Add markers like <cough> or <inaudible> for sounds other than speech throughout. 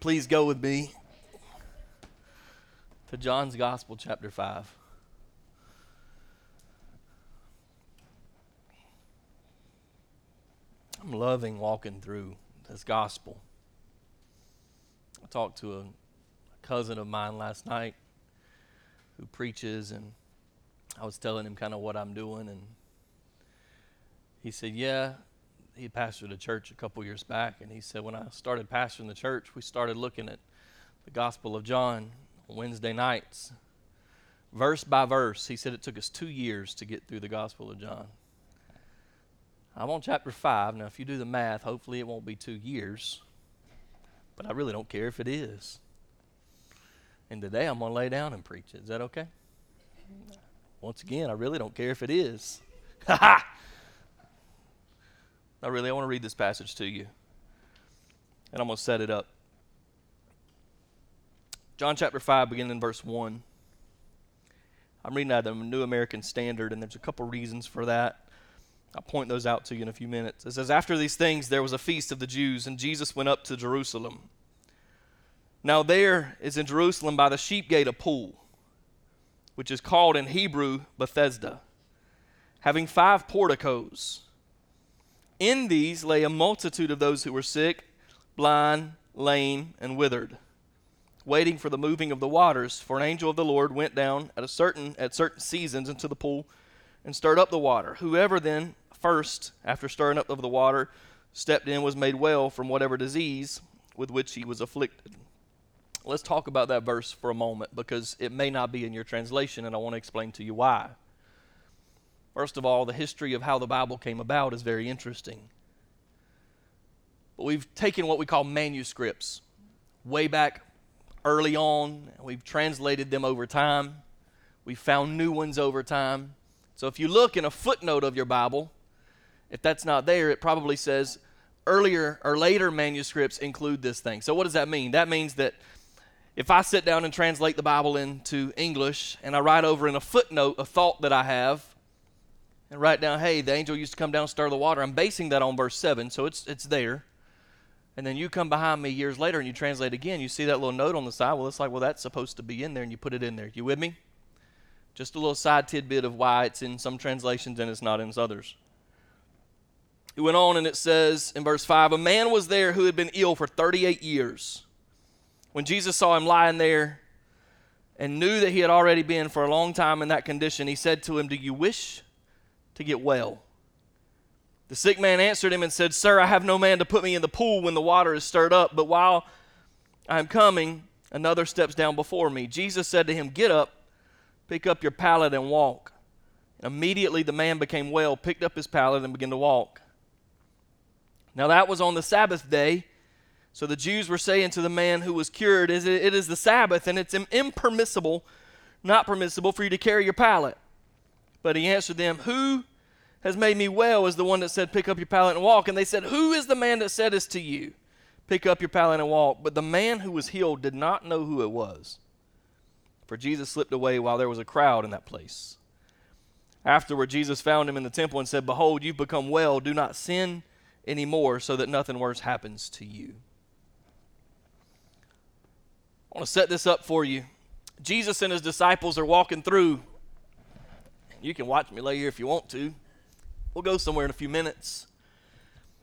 Please go with me to John's Gospel, chapter 5. I'm loving walking through this gospel. I talked to a cousin of mine last night who preaches, and I was telling him kind of what I'm doing, and he said, Yeah, he pastored a church a couple years back, and he said, When I started pastoring the church, we started looking at the Gospel of John on Wednesday nights, verse by verse. He said it took us two years to get through the Gospel of John. I'm on chapter 5. Now, if you do the math, hopefully it won't be two years, but I really don't care if it is. And today I'm going to lay down and preach it. Is that okay? Once again, I really don't care if it is. <laughs> Ha ha! Not really. I want to read this passage to you. And I'm going to set it up. John chapter 5, beginning in verse 1. I'm reading out of the New American Standard, and there's a couple reasons for that. I'll point those out to you in a few minutes. It says, After these things, there was a feast of the Jews, and Jesus went up to Jerusalem. Now, there is in Jerusalem by the sheep gate a pool, which is called in Hebrew Bethesda, having five porticos. In these lay a multitude of those who were sick, blind, lame, and withered, waiting for the moving of the waters. For an angel of the Lord went down at a certain at certain seasons into the pool and stirred up the water. Whoever then first, after stirring up of the water, stepped in was made well from whatever disease with which he was afflicted. Let's talk about that verse for a moment because it may not be in your translation, and I want to explain to you why. First of all, the history of how the Bible came about is very interesting. But we've taken what we call manuscripts way back early on, we've translated them over time. We've found new ones over time. So if you look in a footnote of your Bible, if that's not there, it probably says earlier or later manuscripts include this thing. So what does that mean? That means that if I sit down and translate the Bible into English and I write over in a footnote a thought that I have, and write down, hey, the angel used to come down and stir the water. I'm basing that on verse 7, so it's, it's there. And then you come behind me years later and you translate again. You see that little note on the side. Well, it's like, well, that's supposed to be in there, and you put it in there. You with me? Just a little side tidbit of why it's in some translations and it's not in others. It went on and it says in verse 5 A man was there who had been ill for 38 years. When Jesus saw him lying there and knew that he had already been for a long time in that condition, he said to him, Do you wish to get well. The sick man answered him and said, Sir, I have no man to put me in the pool when the water is stirred up, but while I am coming, another steps down before me. Jesus said to him, Get up, pick up your pallet, and walk. And Immediately the man became well, picked up his pallet, and began to walk. Now that was on the Sabbath day. So the Jews were saying to the man who was cured, It is the Sabbath, and it's impermissible, not permissible, for you to carry your pallet. But he answered them, Who has made me well is the one that said, Pick up your pallet and walk. And they said, Who is the man that said this to you? Pick up your pallet and walk. But the man who was healed did not know who it was. For Jesus slipped away while there was a crowd in that place. Afterward, Jesus found him in the temple and said, Behold, you've become well. Do not sin anymore so that nothing worse happens to you. I want to set this up for you. Jesus and his disciples are walking through you can watch me lay here if you want to. We'll go somewhere in a few minutes.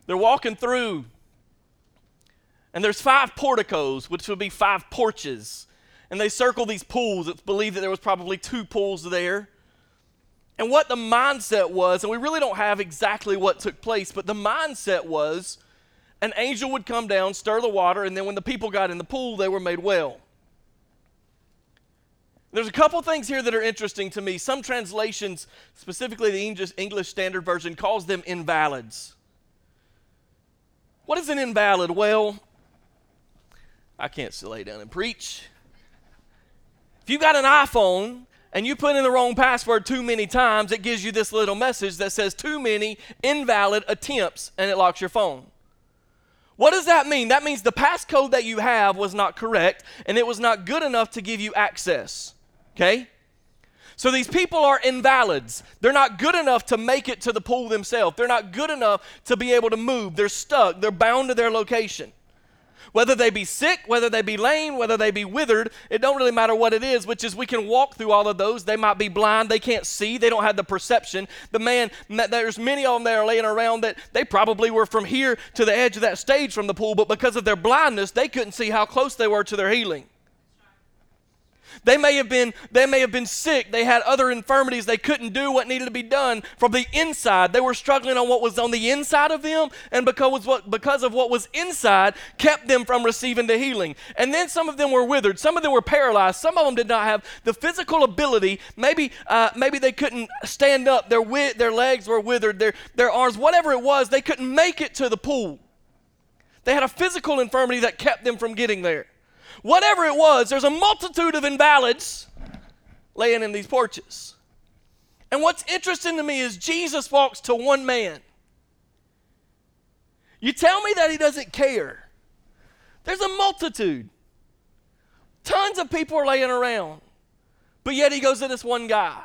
They're walking through, and there's five porticos, which would be five porches. And they circle these pools. It's believed that there was probably two pools there. And what the mindset was, and we really don't have exactly what took place, but the mindset was an angel would come down, stir the water, and then when the people got in the pool, they were made well. There's a couple things here that are interesting to me. Some translations, specifically the English, Standard Version, calls them invalids. What is an invalid? Well, I can't lay down and preach. If you got an iPhone and you put in the wrong password too many times, it gives you this little message that says too many invalid attempts and it locks your phone. What does that mean? That means the passcode that you have was not correct and it was not good enough to give you access. Okay? So these people are invalids. They're not good enough to make it to the pool themselves. They're not good enough to be able to move. They're stuck. They're bound to their location. Whether they be sick, whether they be lame, whether they be withered, it don't really matter what it is, which is we can walk through all of those. They might be blind, they can't see, they don't have the perception. The man, there's many of them that are laying around that they probably were from here to the edge of that stage from the pool, but because of their blindness, they couldn't see how close they were to their healing. They may have been they may have been sick. They had other infirmities. They couldn't do what needed to be done from the inside. They were struggling on what was on the inside of them, and because what because of what was inside kept them from receiving the healing. And then some of them were withered. Some of them were paralyzed. Some of them did not have the physical ability. Maybe uh, maybe they couldn't stand up. Their wi- their legs were withered. Their their arms, whatever it was, they couldn't make it to the pool. They had a physical infirmity that kept them from getting there. Whatever it was, there's a multitude of invalids laying in these porches. And what's interesting to me is Jesus walks to one man. You tell me that he doesn't care. There's a multitude. Tons of people are laying around. But yet he goes to this one guy.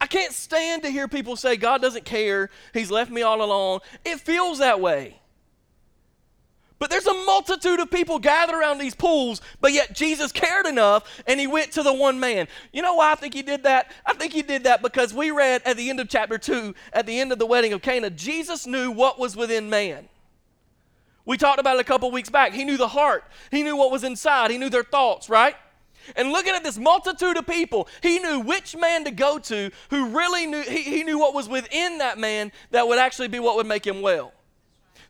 I can't stand to hear people say, God doesn't care. He's left me all alone. It feels that way. But there's a multitude of people gathered around these pools, but yet Jesus cared enough and he went to the one man. You know why I think he did that? I think he did that because we read at the end of chapter 2, at the end of the wedding of Cana, Jesus knew what was within man. We talked about it a couple weeks back. He knew the heart, he knew what was inside, he knew their thoughts, right? And looking at this multitude of people, he knew which man to go to who really knew, he, he knew what was within that man that would actually be what would make him well.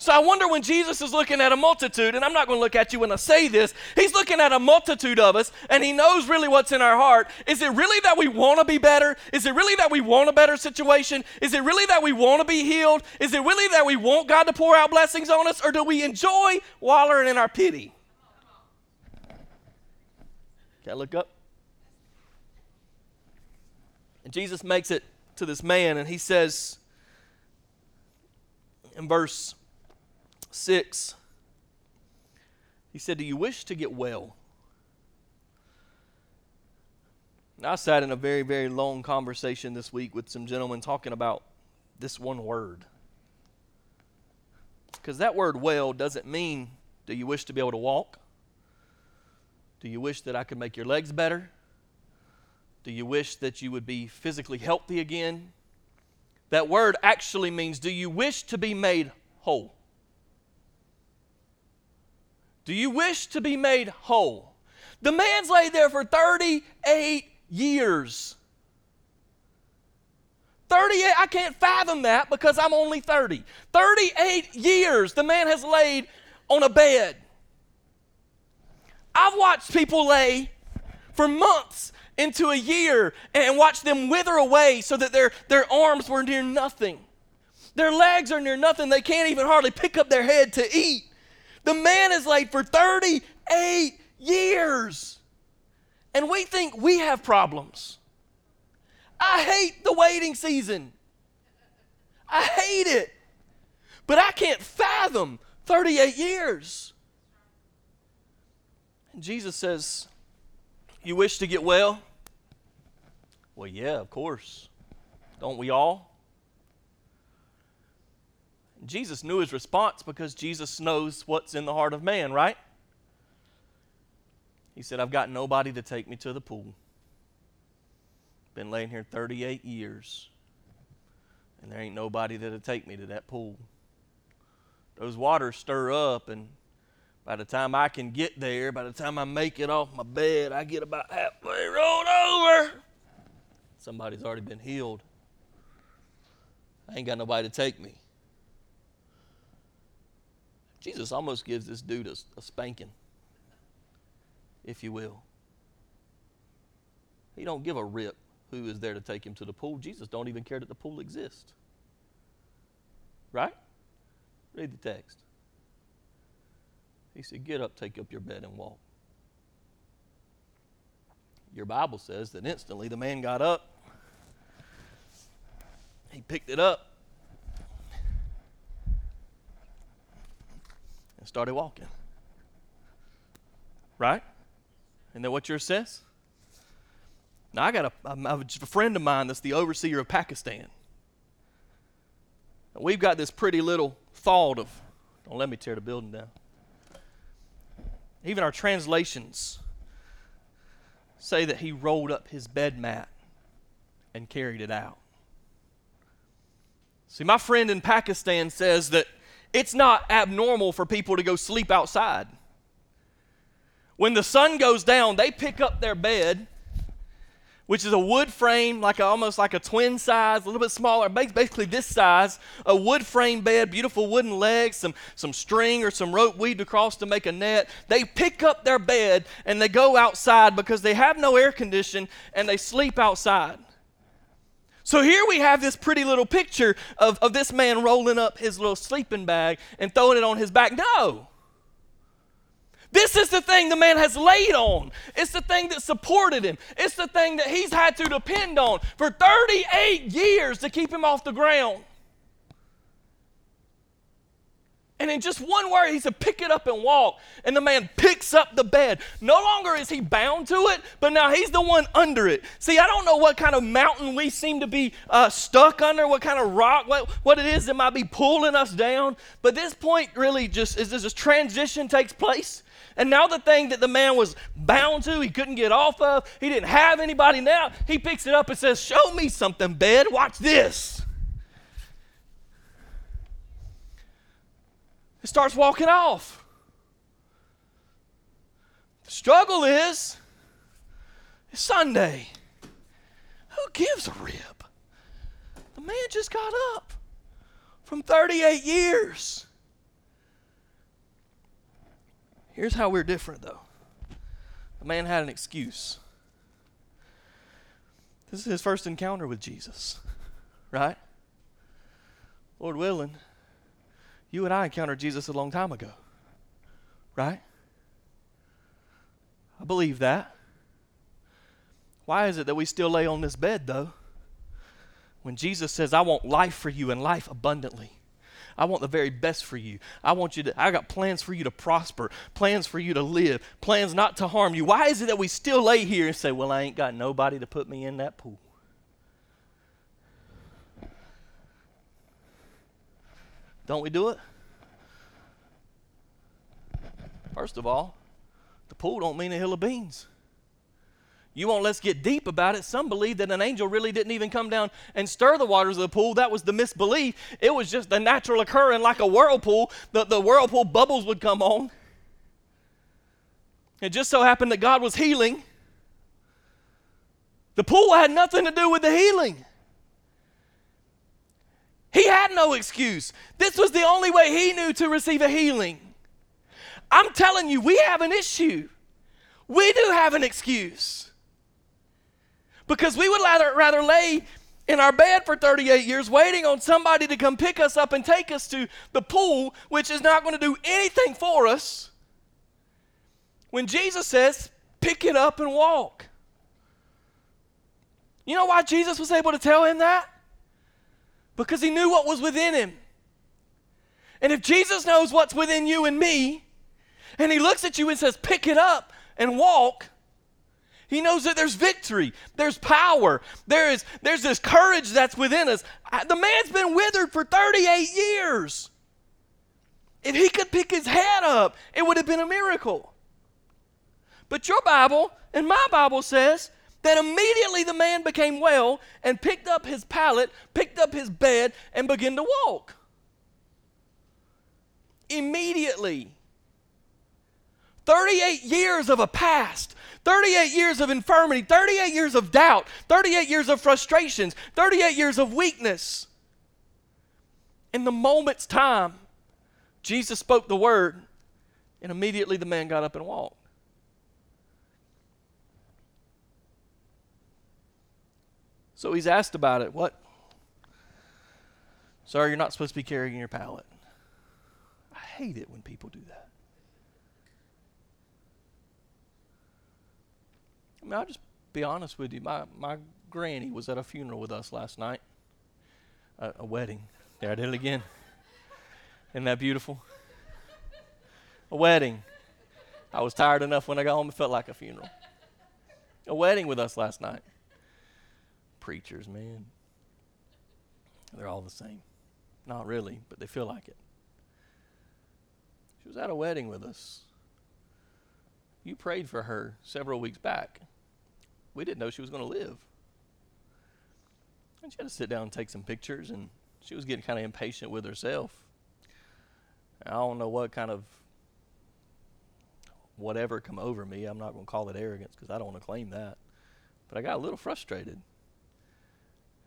So I wonder when Jesus is looking at a multitude, and I'm not going to look at you when I say this, he's looking at a multitude of us, and he knows really what's in our heart. Is it really that we want to be better? Is it really that we want a better situation? Is it really that we want to be healed? Is it really that we want God to pour out blessings on us, or do we enjoy wallowing in our pity? Can I look up? And Jesus makes it to this man, and he says in verse 6, he said, Do you wish to get well? I sat in a very, very long conversation this week with some gentlemen talking about this one word. Because that word well doesn't mean, do you wish to be able to walk? Do you wish that I could make your legs better? Do you wish that you would be physically healthy again? That word actually means, do you wish to be made whole? Do you wish to be made whole? The man's laid there for 38 years. 38, I can't fathom that because I'm only 30. 38 years the man has laid on a bed. I've watched people lay for months into a year and watch them wither away so that their, their arms were near nothing. Their legs are near nothing. They can't even hardly pick up their head to eat. The man is laid for 38 years. And we think we have problems. I hate the waiting season. I hate it. But I can't fathom 38 years. And Jesus says, You wish to get well? Well, yeah, of course. Don't we all? Jesus knew his response because Jesus knows what's in the heart of man, right? He said, I've got nobody to take me to the pool. Been laying here 38 years, and there ain't nobody that'll take me to that pool. Those waters stir up, and by the time I can get there, by the time I make it off my bed, I get about halfway rolled over. Somebody's already been healed. I ain't got nobody to take me. Jesus almost gives this dude a, a spanking, if you will. He don't give a rip who is there to take him to the pool. Jesus don't even care that the pool exists. Right? Read the text. He said, Get up, take up your bed, and walk. Your Bible says that instantly the man got up, he picked it up, and started walking. Right? Isn't that what yours says? Now, I got a, friend of mine that's the overseer of Pakistan. We've got this pretty little thought of, don't let me tear the building down. Even our translations say that he rolled up his bed mat and carried it out. See, my friend in Pakistan says that it's not abnormal for people to go sleep outside. When the sun goes down, they pick up their bed which is a wood frame, like a, almost like a twin size, a little bit smaller, basically this size, a wood frame bed, beautiful wooden legs, some, some string or some rope weaved across to make a net. They pick up their bed and they go outside because they have no air condition and they sleep outside. So here we have this pretty little picture of, of this man rolling up his little sleeping bag and throwing it on his back. No. This is the thing the man has laid on. It's the thing that supported him. It's the thing that he's had to depend on for 38 years to keep him off the ground. And in just one word, he said, pick it up and walk. And the man picks up the bed. No longer is he bound to it, but now he's the one under it. See, I don't know what kind of mountain we seem to be uh, stuck under, what kind of rock, what, what it is that might be pulling us down. But this point really just is this transition takes place. And now the thing that the man was bound to, he couldn't get off of, he didn't have anybody now, he picks it up and says, Show me something, bed. Watch this. He starts walking off. The struggle is it's Sunday. Who gives a rib? The man just got up from 38 years. Here's how we're different, though. The man had an excuse. This is his first encounter with Jesus, right? Lord willing, you and I encountered Jesus a long time ago, right? I believe that. Why is it that we still lay on this bed, though? When Jesus says, I want life for you and life abundantly. I want the very best for you. I want you to, I got plans for you to prosper, plans for you to live, plans not to harm you. Why is it that we still lay here and say, Well, I ain't got nobody to put me in that pool? Don't we do it? First of all, the pool don't mean a hill of beans. You won't let's get deep about it. Some believe that an angel really didn't even come down and stir the waters of the pool. That was the misbelief. It was just the natural occurring like a whirlpool. The, the whirlpool bubbles would come on. It just so happened that God was healing. The pool had nothing to do with the healing. He had no excuse. This was the only way he knew to receive a healing. I'm telling you, we have an issue. We do have an excuse. Because we would rather, rather lay in our bed for 38 years waiting on somebody to come pick us up and take us to the pool, which is not going to do anything for us. When Jesus says, pick it up and walk. You know why Jesus was able to tell him that? Because he knew what was within him. And if Jesus knows what's within you and me, and he looks at you and says, pick it up and walk, he knows that there's victory, there's power, there is, there's this courage that's within us. I, the man's been withered for 38 years. If he could pick his head up, it would have been a miracle. But your Bible and my Bible says that immediately the man became well and picked up his pallet, picked up his bed, and began to walk. Immediately. 38 years of a past, 38 years of infirmity, 38 years of doubt, 38 years of frustrations, 38 years of weakness. In the moment's time, Jesus spoke the word, and immediately the man got up and walked. So he's asked about it. What? Sorry, you're not supposed to be carrying your pallet. I hate it when people do that. I mean, I'll just be honest with you. My, my granny was at a funeral with us last night, a, a wedding. There, I did it again. Isn't that beautiful? A wedding. I was tired enough when I got home, it felt like a funeral. A wedding with us last night. Preachers, man. They're all the same. Not really, but they feel like it. She was at a wedding with us. You prayed for her several weeks back. We didn't know she was going to live. And she had to sit down and take some pictures, and she was getting kind of impatient with herself. I don't know what kind of whatever come over me. I'm not going to call it arrogance because I don't want to claim that. But I got a little frustrated.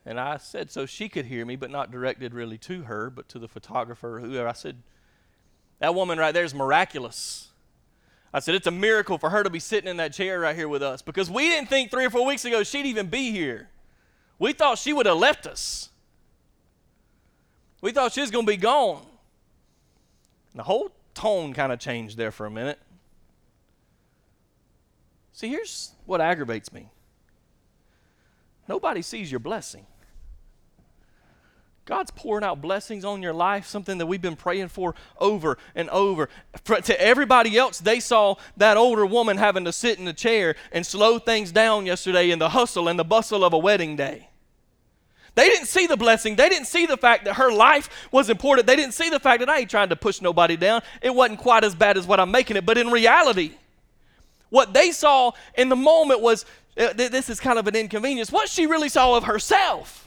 And I said so she could hear me, but not directed really to her, but to the photographer, whoever. I said, That woman right there is miraculous. I said, It's a miracle for her to be sitting in that chair right here with us because we didn't think three or four weeks ago she'd even be here. We thought she would have left us. We thought she was going to be gone. And the whole tone kind of changed there for a minute. See, here's what aggravates me nobody sees your blessing. God's pouring out blessings on your life, something that we've been praying for over and over. To everybody else, they saw that older woman having to sit in the chair and slow things down yesterday in the hustle and the bustle of a wedding day. They didn't see the blessing. They didn't see the fact that her life was important. They didn't see the fact that I ain't trying to push nobody down. It wasn't quite as bad as what I'm making it. But in reality, what they saw in the moment was uh, this is kind of an inconvenience. What she really saw of herself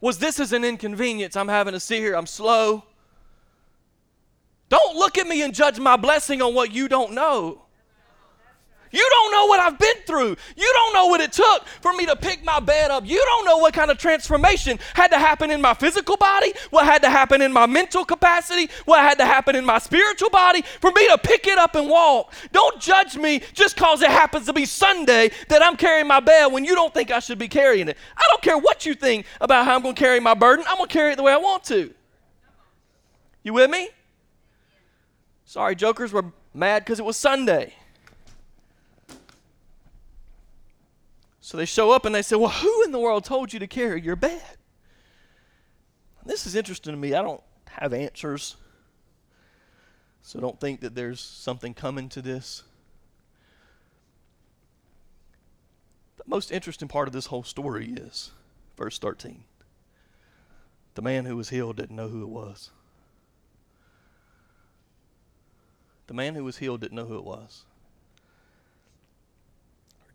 was this is an inconvenience. I'm having to sit here, I'm slow. Don't look at me and judge my blessing on what you don't know. You don't know what I've been through. You don't know what it took for me to pick my bed up. You don't know what kind of transformation had to happen in my physical body, what had to happen in my mental capacity, what had to happen in my spiritual body for me to pick it up and walk. Don't judge me just because it happens to be Sunday that I'm carrying my bed when you don't think I should be carrying it. I don't care what you think about how I'm going to carry my burden, I'm going to carry it the way I want to. You with me? Sorry, jokers were mad because it was Sunday. So they show up and they say, Well, who in the world told you to carry your bed? This is interesting to me. I don't have answers. So don't think that there's something coming to this. The most interesting part of this whole story is verse 13. The man who was healed didn't know who it was. The man who was healed didn't know who it was.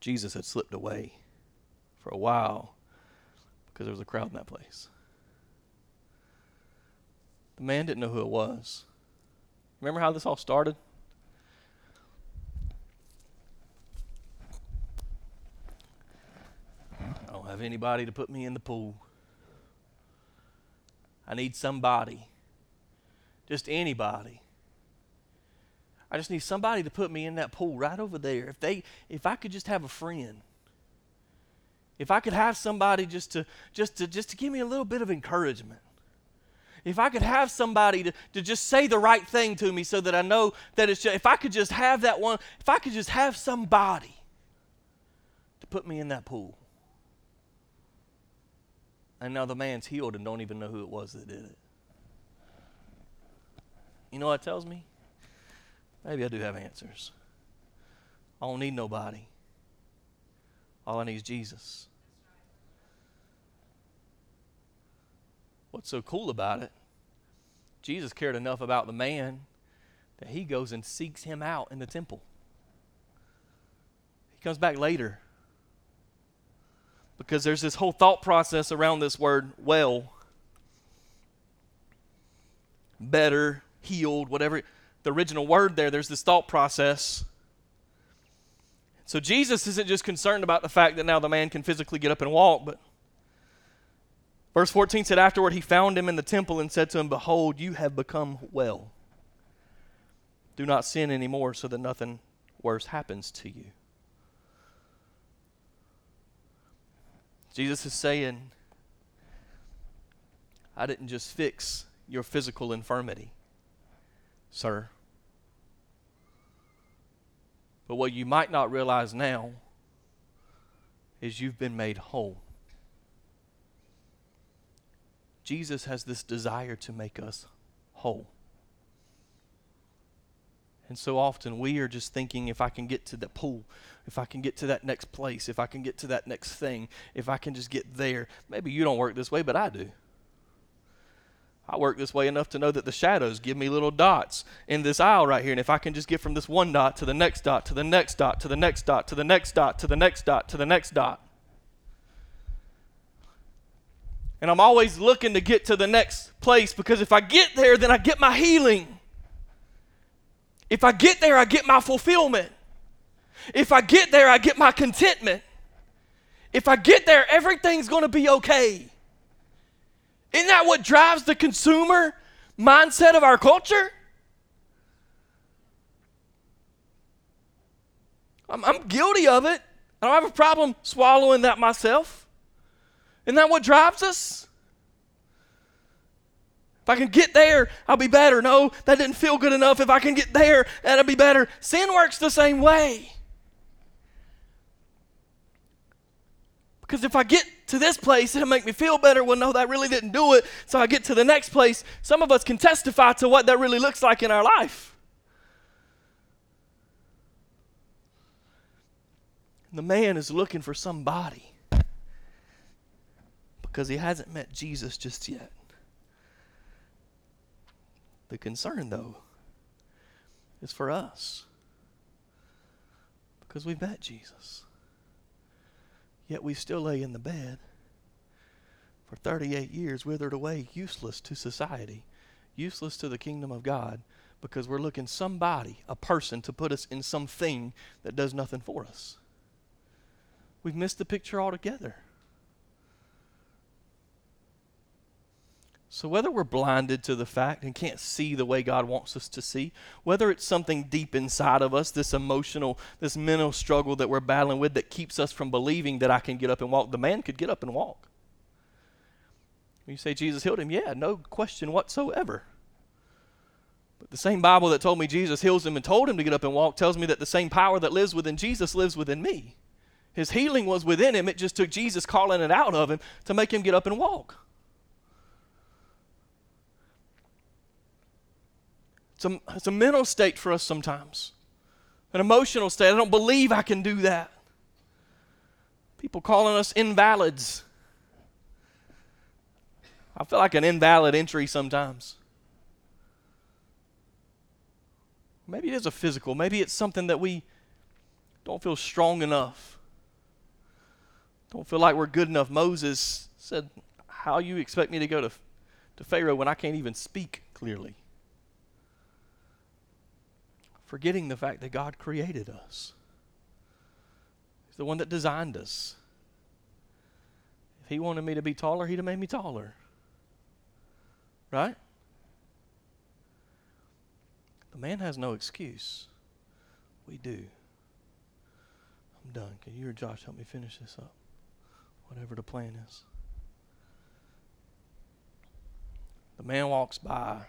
Jesus had slipped away for a while because there was a crowd in that place. The man didn't know who it was. Remember how this all started? I don't have anybody to put me in the pool. I need somebody. Just anybody. I just need somebody to put me in that pool right over there. If they if I could just have a friend if I could have somebody just to just to just to give me a little bit of encouragement. If I could have somebody to, to just say the right thing to me so that I know that it's just, if I could just have that one, if I could just have somebody to put me in that pool. And now the man's healed and don't even know who it was that did it. You know what tells me? Maybe I do have answers. I don't need nobody. All I need is Jesus. What's so cool about it? Jesus cared enough about the man that he goes and seeks him out in the temple. He comes back later because there's this whole thought process around this word well, better, healed, whatever. The original word there, there's this thought process. So Jesus isn't just concerned about the fact that now the man can physically get up and walk, but Verse 14 said, Afterward, he found him in the temple and said to him, Behold, you have become well. Do not sin anymore so that nothing worse happens to you. Jesus is saying, I didn't just fix your physical infirmity, sir. But what you might not realize now is you've been made whole. Jesus has this desire to make us whole. And so often we are just thinking if I can get to the pool, if I can get to that next place, if I can get to that next thing, if I can just get there. Maybe you don't work this way, but I do. I work this way enough to know that the shadows give me little dots in this aisle right here. And if I can just get from this one dot to the next dot, to the next dot, to the next dot, to the next dot, to the next dot, to the next dot. And I'm always looking to get to the next place because if I get there, then I get my healing. If I get there, I get my fulfillment. If I get there, I get my contentment. If I get there, everything's going to be okay. Isn't that what drives the consumer mindset of our culture? I'm, I'm guilty of it. I don't have a problem swallowing that myself. Isn't that what drives us? If I can get there, I'll be better. No, that didn't feel good enough. If I can get there, that'll be better. Sin works the same way. Because if I get to this place, it'll make me feel better. Well, no, that really didn't do it. So I get to the next place. Some of us can testify to what that really looks like in our life. The man is looking for somebody because he hasn't met Jesus just yet. The concern, though, is for us because we've met Jesus. Yet we still lay in the bed for 38 years, withered away, useless to society, useless to the kingdom of God, because we're looking somebody, a person, to put us in something that does nothing for us. We've missed the picture altogether. So, whether we're blinded to the fact and can't see the way God wants us to see, whether it's something deep inside of us, this emotional, this mental struggle that we're battling with that keeps us from believing that I can get up and walk, the man could get up and walk. You say Jesus healed him? Yeah, no question whatsoever. But the same Bible that told me Jesus heals him and told him to get up and walk tells me that the same power that lives within Jesus lives within me. His healing was within him, it just took Jesus calling it out of him to make him get up and walk. It's a, it's a mental state for us sometimes, an emotional state. I don't believe I can do that. People calling us invalids. I feel like an invalid entry sometimes. Maybe it is a physical. Maybe it's something that we don't feel strong enough. Don't feel like we're good enough. Moses said, How you expect me to go to, to Pharaoh when I can't even speak clearly? Forgetting the fact that God created us. He's the one that designed us. If He wanted me to be taller, He'd have made me taller. Right? The man has no excuse. We do. I'm done. Can you or Josh help me finish this up? Whatever the plan is. The man walks by.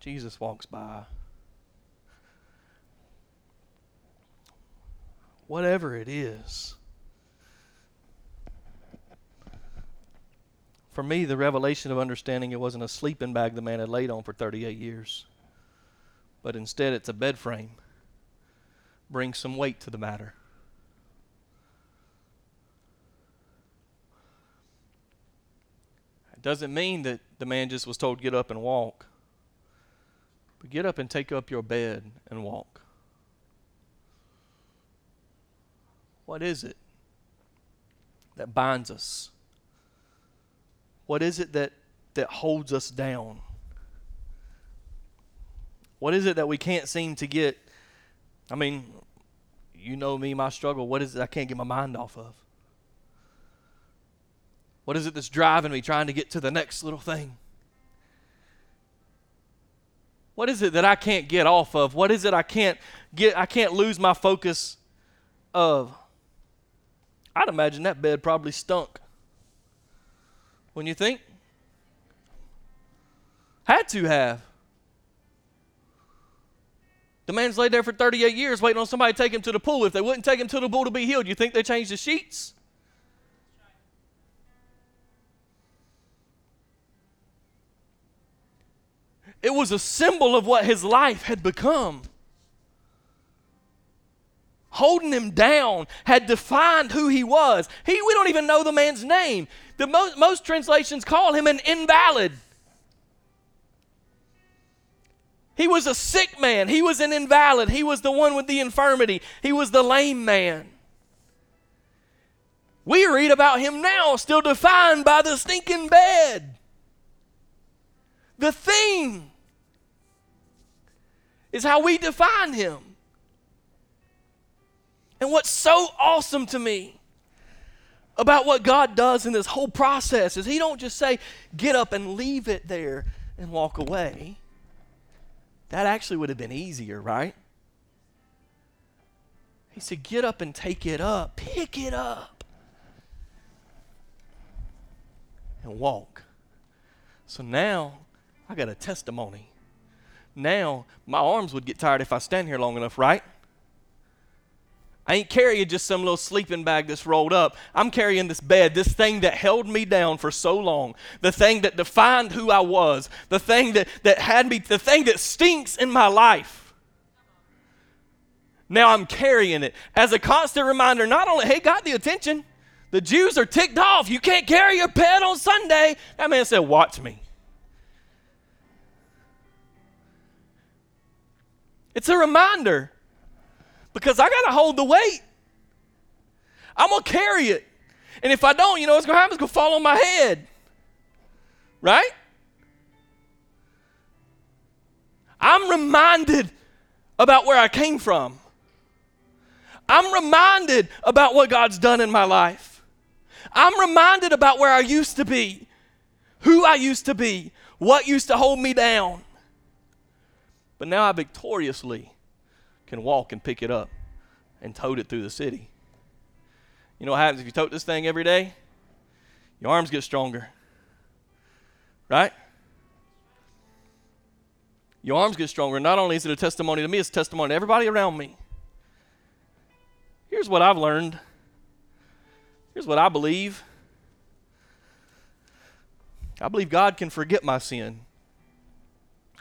Jesus walks by. Whatever it is. For me, the revelation of understanding it wasn't a sleeping bag the man had laid on for 38 years, but instead it's a bed frame. Brings some weight to the matter. It doesn't mean that the man just was told, get up and walk. But get up and take up your bed and walk. What is it that binds us? What is it that, that holds us down? What is it that we can't seem to get? I mean, you know me, my struggle. What is it I can't get my mind off of? What is it that's driving me trying to get to the next little thing? What is it that I can't get off of? What is it I can't get I can't lose my focus of? I'd imagine that bed probably stunk. When you think? Had to have. The man's laid there for 38 years waiting on somebody to take him to the pool. If they wouldn't take him to the pool to be healed, you think they changed the sheets? It was a symbol of what his life had become. Holding him down had defined who he was. He, we don't even know the man's name. The most, most translations call him an invalid. He was a sick man. He was an invalid. He was the one with the infirmity. He was the lame man. We read about him now, still defined by the stinking bed. The thing is how we define him. And what's so awesome to me about what God does in this whole process is he don't just say get up and leave it there and walk away. That actually would have been easier, right? He said, Get up and take it up, pick it up, and walk. So now I got a testimony. Now my arms would get tired if I stand here long enough, right? I ain't carrying just some little sleeping bag that's rolled up. I'm carrying this bed, this thing that held me down for so long, the thing that defined who I was, the thing that, that had me, the thing that stinks in my life. Now I'm carrying it as a constant reminder, not only, hey, got the attention. The Jews are ticked off. You can't carry your bed on Sunday. That man said, Watch me. It's a reminder because I got to hold the weight. I'm going to carry it. And if I don't, you know what's going to happen? It's going to fall on my head. Right? I'm reminded about where I came from. I'm reminded about what God's done in my life. I'm reminded about where I used to be, who I used to be, what used to hold me down. But now I victoriously can walk and pick it up and tote it through the city. You know what happens if you tote this thing every day? Your arms get stronger. Right? Your arms get stronger. Not only is it a testimony to me, it's a testimony to everybody around me. Here's what I've learned. Here's what I believe. I believe God can forget my sin.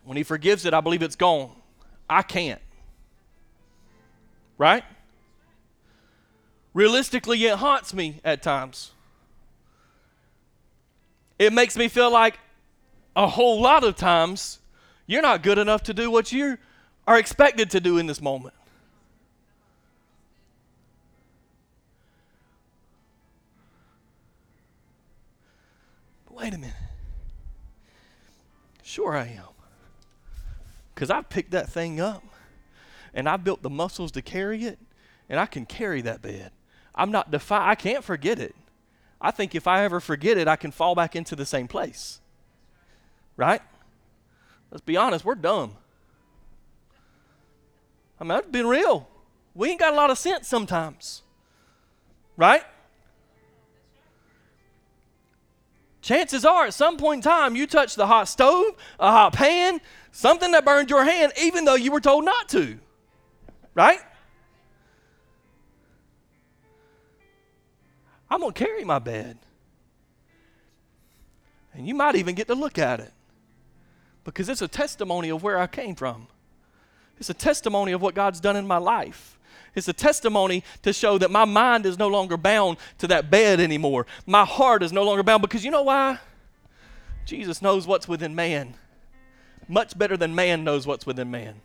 When He forgives it, I believe it's gone. I can't. Right? Realistically, it haunts me at times. It makes me feel like a whole lot of times you're not good enough to do what you are expected to do in this moment. But wait a minute. Sure, I am. Because I picked that thing up and I built the muscles to carry it, and I can carry that bed. I'm not defi- I can't forget it. I think if I ever forget it, I can fall back into the same place. Right? Let's be honest, we're dumb. I mean, I've been real. We ain't got a lot of sense sometimes. Right? Chances are, at some point in time, you touched the hot stove, a hot pan, something that burned your hand, even though you were told not to. Right? I'm going to carry my bed. And you might even get to look at it because it's a testimony of where I came from. It's a testimony of what God's done in my life. It's a testimony to show that my mind is no longer bound to that bed anymore. My heart is no longer bound because you know why? Jesus knows what's within man much better than man knows what's within man.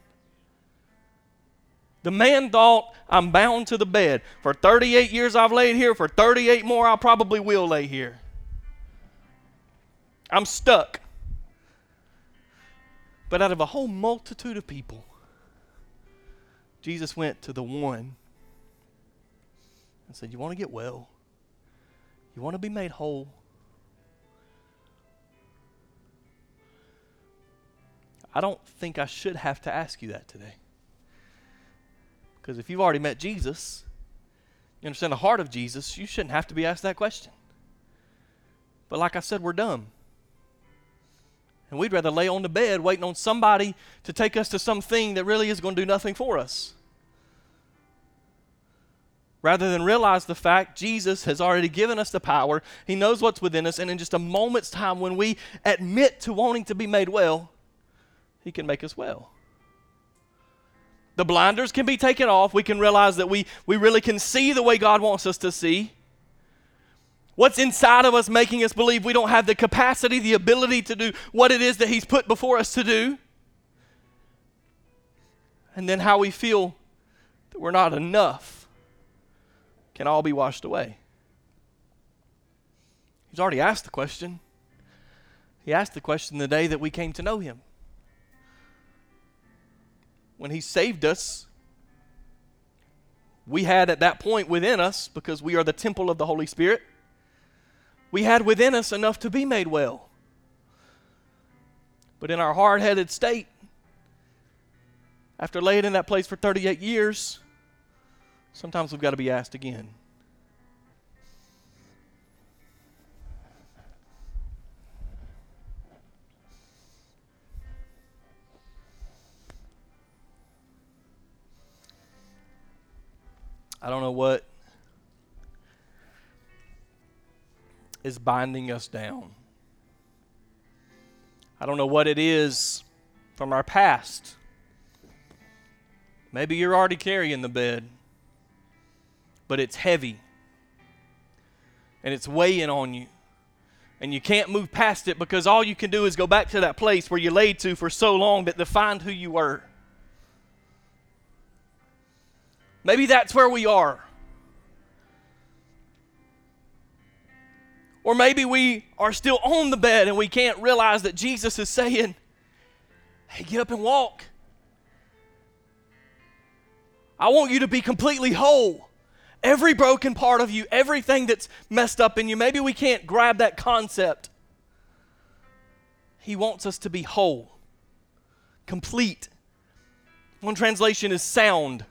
The man thought, I'm bound to the bed. For 38 years I've laid here. For 38 more, I probably will lay here. I'm stuck. But out of a whole multitude of people, Jesus went to the one and said, You want to get well? You want to be made whole? I don't think I should have to ask you that today. Because if you've already met Jesus, you understand the heart of Jesus, you shouldn't have to be asked that question. But like I said, we're dumb. And we'd rather lay on the bed waiting on somebody to take us to something that really is going to do nothing for us. Rather than realize the fact Jesus has already given us the power, He knows what's within us, and in just a moment's time, when we admit to wanting to be made well, He can make us well. The blinders can be taken off. We can realize that we, we really can see the way God wants us to see. What's inside of us making us believe we don't have the capacity, the ability to do what it is that He's put before us to do. And then how we feel that we're not enough can all be washed away. He's already asked the question. He asked the question the day that we came to know Him. When He saved us, we had at that point within us, because we are the temple of the Holy Spirit, we had within us enough to be made well. But in our hard headed state, after laying in that place for 38 years, sometimes we've got to be asked again. I don't know what is binding us down. I don't know what it is from our past. Maybe you're already carrying the bed, but it's heavy and it's weighing on you. And you can't move past it because all you can do is go back to that place where you laid to for so long that defined who you were. Maybe that's where we are. Or maybe we are still on the bed and we can't realize that Jesus is saying, Hey, get up and walk. I want you to be completely whole. Every broken part of you, everything that's messed up in you, maybe we can't grab that concept. He wants us to be whole, complete. One translation is sound.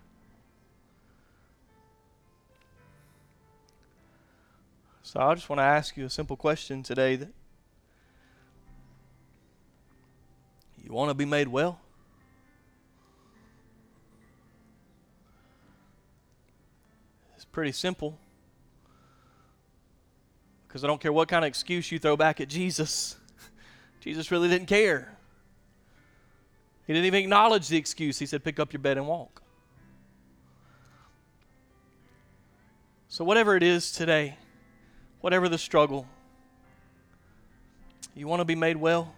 So I just want to ask you a simple question today that you want to be made well? It's pretty simple. Because I don't care what kind of excuse you throw back at Jesus. <laughs> Jesus really didn't care. He didn't even acknowledge the excuse. He said, Pick up your bed and walk. So, whatever it is today, whatever the struggle. You want to be made well?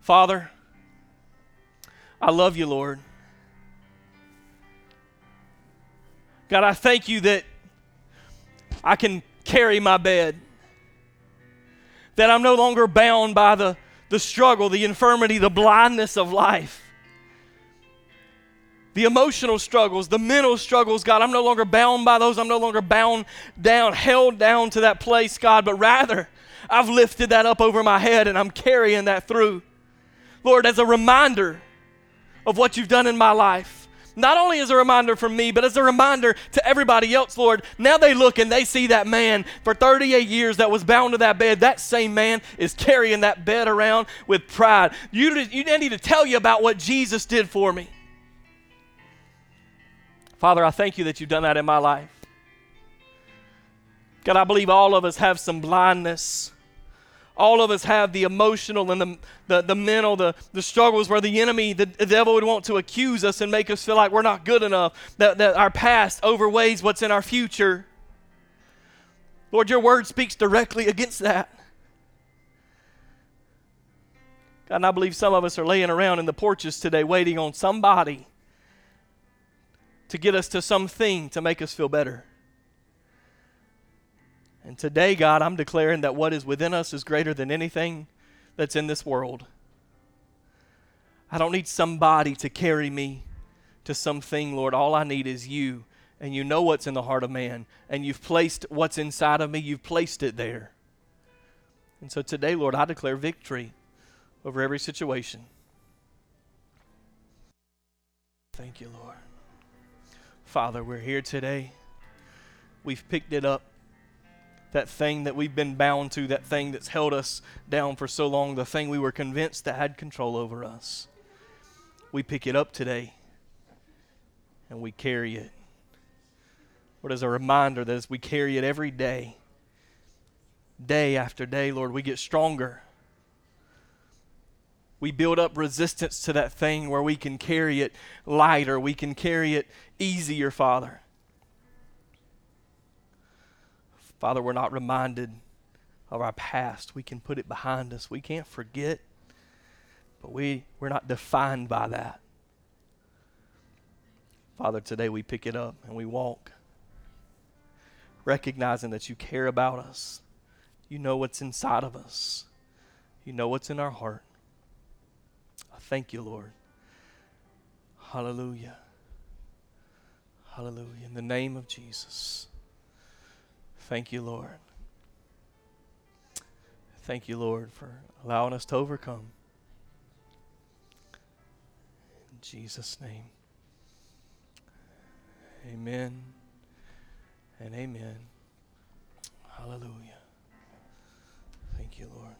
Father, I love you, Lord. God, I thank you that I can carry my bed, that I'm no longer bound by the, the struggle, the infirmity, the blindness of life the emotional struggles, the mental struggles, God. I'm no longer bound by those. I'm no longer bound down, held down to that place, God, but rather I've lifted that up over my head and I'm carrying that through. Lord, as a reminder of what you've done in my life. Not only as a reminder for me, but as a reminder to everybody else, Lord. Now they look and they see that man for 38 years that was bound to that bed. That same man is carrying that bed around with pride. You, you need to tell you about what Jesus did for me. Father, I thank you that you've done that in my life. God, I believe all of us have some blindness. All of us have the emotional and the, the, the mental, the, the struggles where the enemy, the, the devil would want to accuse us and make us feel like we're not good enough, that, that our past overweighs what's in our future. Lord, your word speaks directly against that. God, and I believe some of us are laying around in the porches today waiting on somebody to get us to something to make us feel better. And today, God, I'm declaring that what is within us is greater than anything that's in this world. I don't need somebody to carry me to something, Lord. All I need is you. And you know what's in the heart of man. And you've placed what's inside of me, you've placed it there. And so today, Lord, I declare victory over every situation. Thank you, Lord. Father, we're here today. We've picked it up that thing that we've been bound to, that thing that's held us down for so long, the thing we were convinced that had control over us. We pick it up today and we carry it. Lord, as a reminder that as we carry it every day, day after day, Lord, we get stronger. We build up resistance to that thing where we can carry it lighter, we can carry it easier, Father. Father, we're not reminded of our past. We can put it behind us. We can't forget, but we, we're not defined by that. Father, today we pick it up and we walk, recognizing that you care about us. You know what's inside of us, you know what's in our heart. Thank you, Lord. Hallelujah. Hallelujah. In the name of Jesus. Thank you, Lord. Thank you, Lord, for allowing us to overcome. In Jesus' name. Amen and amen. Hallelujah. Thank you, Lord.